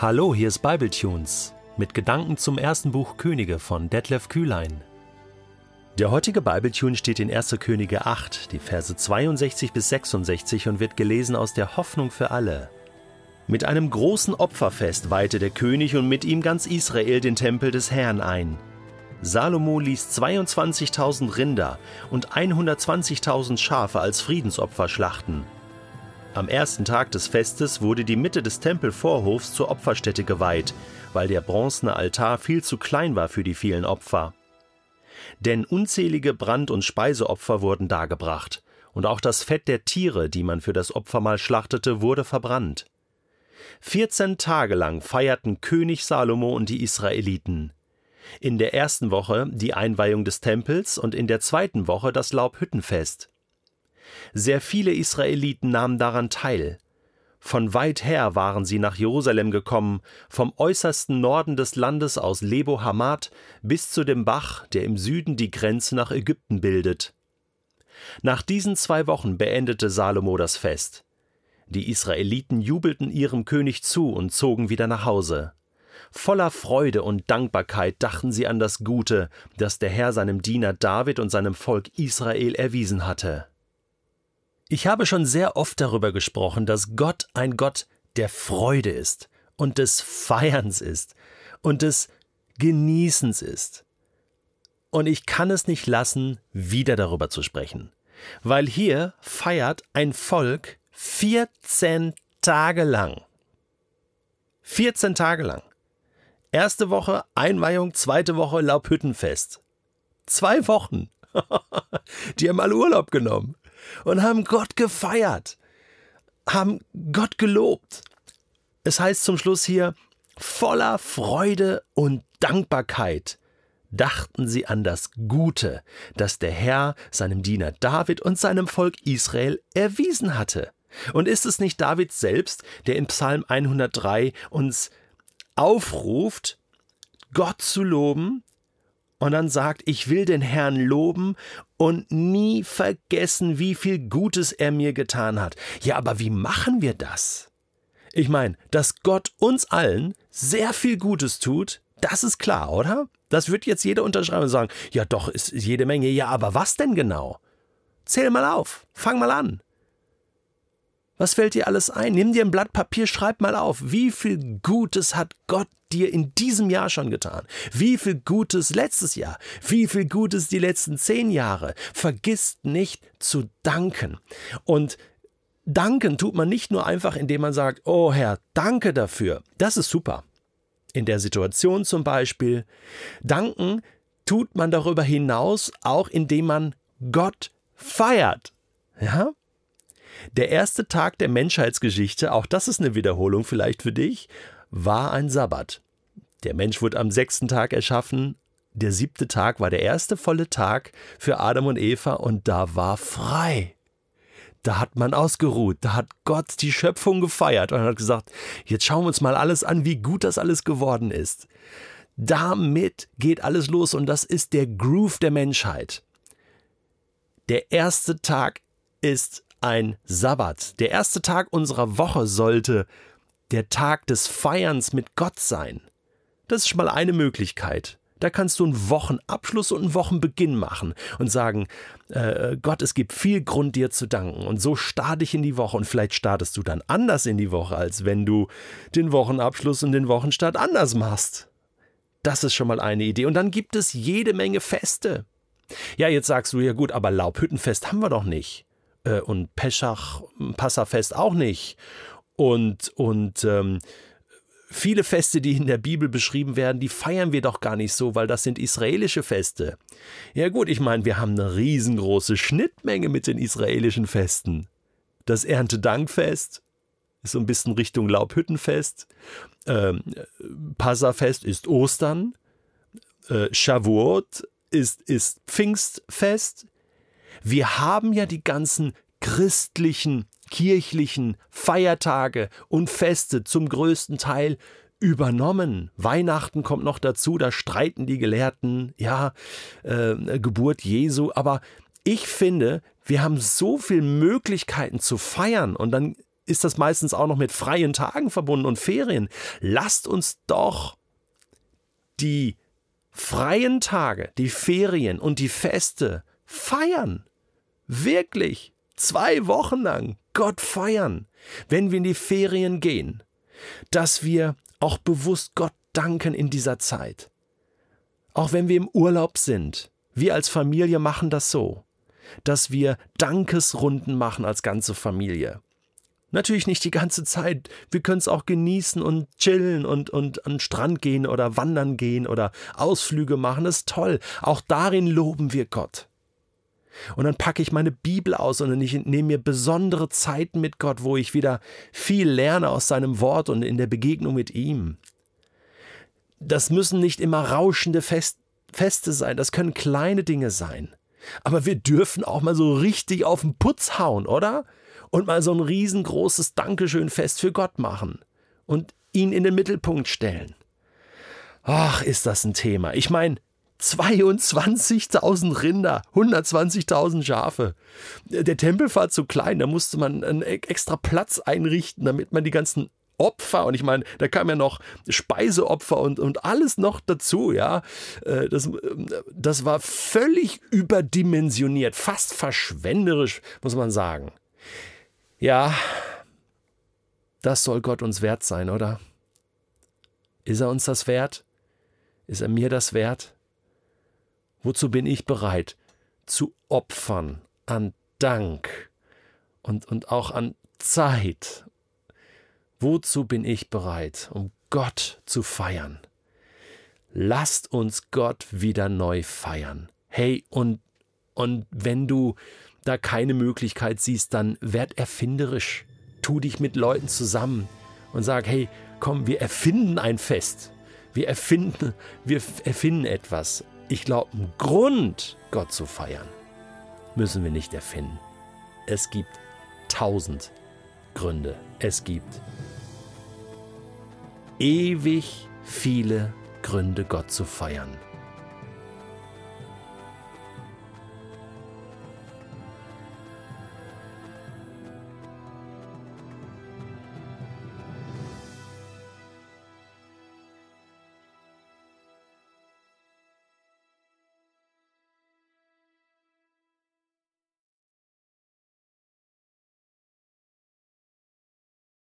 Hallo, hier ist Bibletunes mit Gedanken zum ersten Buch Könige von Detlef Kühlein. Der heutige Bibletune steht in 1. Könige 8, die Verse 62 bis 66 und wird gelesen aus der Hoffnung für alle. Mit einem großen Opferfest weihte der König und mit ihm ganz Israel den Tempel des Herrn ein. Salomo ließ 22.000 Rinder und 120.000 Schafe als Friedensopfer schlachten. Am ersten Tag des Festes wurde die Mitte des Tempelvorhofs zur Opferstätte geweiht, weil der bronzene Altar viel zu klein war für die vielen Opfer. Denn unzählige Brand- und Speiseopfer wurden dargebracht, und auch das Fett der Tiere, die man für das Opfermahl schlachtete, wurde verbrannt. Vierzehn Tage lang feierten König Salomo und die Israeliten. In der ersten Woche die Einweihung des Tempels und in der zweiten Woche das Laubhüttenfest. Sehr viele Israeliten nahmen daran teil. Von weit her waren sie nach Jerusalem gekommen, vom äußersten Norden des Landes aus Lebo Hamad bis zu dem Bach, der im Süden die Grenze nach Ägypten bildet. Nach diesen zwei Wochen beendete Salomo das Fest. Die Israeliten jubelten ihrem König zu und zogen wieder nach Hause. Voller Freude und Dankbarkeit dachten sie an das Gute, das der Herr seinem Diener David und seinem Volk Israel erwiesen hatte. Ich habe schon sehr oft darüber gesprochen, dass Gott ein Gott der Freude ist und des Feierns ist und des Genießens ist. Und ich kann es nicht lassen, wieder darüber zu sprechen, weil hier feiert ein Volk 14 Tage lang. 14 Tage lang. Erste Woche Einweihung, zweite Woche Laubhüttenfest. Zwei Wochen. Die haben alle Urlaub genommen und haben Gott gefeiert, haben Gott gelobt. Es heißt zum Schluss hier, voller Freude und Dankbarkeit dachten sie an das Gute, das der Herr seinem Diener David und seinem Volk Israel erwiesen hatte. Und ist es nicht David selbst, der in Psalm 103 uns aufruft, Gott zu loben, und dann sagt, ich will den Herrn loben und nie vergessen, wie viel Gutes er mir getan hat. Ja, aber wie machen wir das? Ich meine, dass Gott uns allen sehr viel Gutes tut, das ist klar, oder? Das wird jetzt jeder unterschreiben und sagen, ja doch, ist jede Menge. Ja, aber was denn genau? Zähl mal auf, fang mal an. Was fällt dir alles ein? Nimm dir ein Blatt Papier, schreib mal auf, wie viel Gutes hat Gott dir in diesem Jahr schon getan? Wie viel Gutes letztes Jahr? Wie viel Gutes die letzten zehn Jahre? Vergiss nicht zu danken. Und danken tut man nicht nur einfach, indem man sagt, oh Herr, danke dafür. Das ist super. In der Situation zum Beispiel. Danken tut man darüber hinaus auch, indem man Gott feiert. Ja? Der erste Tag der Menschheitsgeschichte, auch das ist eine Wiederholung vielleicht für dich, war ein Sabbat. Der Mensch wurde am sechsten Tag erschaffen. Der siebte Tag war der erste volle Tag für Adam und Eva und da war frei. Da hat man ausgeruht, da hat Gott die Schöpfung gefeiert und hat gesagt, jetzt schauen wir uns mal alles an, wie gut das alles geworden ist. Damit geht alles los und das ist der Groove der Menschheit. Der erste Tag ist ein Sabbat. Der erste Tag unserer Woche sollte der Tag des Feierns mit Gott sein. Das ist schon mal eine Möglichkeit. Da kannst du einen Wochenabschluss und einen Wochenbeginn machen und sagen, äh, Gott, es gibt viel Grund dir zu danken. Und so starte ich in die Woche und vielleicht startest du dann anders in die Woche, als wenn du den Wochenabschluss und den Wochenstart anders machst. Das ist schon mal eine Idee. Und dann gibt es jede Menge Feste. Ja, jetzt sagst du, ja gut, aber Laubhüttenfest haben wir doch nicht äh, und Peschach, Passafest auch nicht. Und, und ähm, viele Feste, die in der Bibel beschrieben werden, die feiern wir doch gar nicht so, weil das sind israelische Feste. Ja gut, ich meine, wir haben eine riesengroße Schnittmenge mit den israelischen Festen. Das Erntedankfest ist so ein bisschen Richtung Laubhüttenfest. Ähm, Passafest ist Ostern. Äh, Shavuot ist, ist Pfingstfest. Wir haben ja die ganzen christlichen, kirchlichen Feiertage und Feste zum größten Teil übernommen. Weihnachten kommt noch dazu, da streiten die Gelehrten, ja, äh, Geburt Jesu, aber ich finde, wir haben so viele Möglichkeiten zu feiern und dann ist das meistens auch noch mit freien Tagen verbunden und Ferien. Lasst uns doch die freien Tage, die Ferien und die Feste feiern. Wirklich. Zwei Wochen lang Gott feiern, wenn wir in die Ferien gehen. Dass wir auch bewusst Gott danken in dieser Zeit. Auch wenn wir im Urlaub sind. Wir als Familie machen das so, dass wir Dankesrunden machen als ganze Familie. Natürlich nicht die ganze Zeit. Wir können es auch genießen und chillen und, und an den Strand gehen oder wandern gehen oder Ausflüge machen. Das ist toll. Auch darin loben wir Gott. Und dann packe ich meine Bibel aus und ich nehme mir besondere Zeiten mit Gott, wo ich wieder viel lerne aus seinem Wort und in der Begegnung mit ihm. Das müssen nicht immer rauschende Fest Feste sein, das können kleine Dinge sein. Aber wir dürfen auch mal so richtig auf den Putz hauen, oder? Und mal so ein riesengroßes Dankeschön-Fest für Gott machen und ihn in den Mittelpunkt stellen. Ach, ist das ein Thema. Ich meine, 22.000 Rinder, 120.000 Schafe. Der Tempel war zu klein, da musste man einen e-, extra Platz einrichten, damit man die ganzen Opfer und ich meine, da kam ja noch Speiseopfer und, und alles noch dazu, ja. Äh, das, das war völlig überdimensioniert, fast verschwenderisch, muss man sagen. Ja, das soll Gott uns wert sein, oder? Ist er uns das wert? Ist er mir das wert? Wozu bin ich bereit zu opfern an Dank und, und auch an Zeit? Wozu bin ich bereit, um Gott zu feiern? Lasst uns Gott wieder neu feiern. Hey, und, und wenn du da keine Möglichkeit siehst, dann werd erfinderisch. Tu dich mit Leuten zusammen und sag, hey, komm, wir erfinden ein Fest. Wir erfinden, wir erfinden etwas. Ich glaube, einen Grund, Gott zu feiern, müssen wir nicht erfinden. Es gibt tausend Gründe. Es gibt ewig viele Gründe, Gott zu feiern.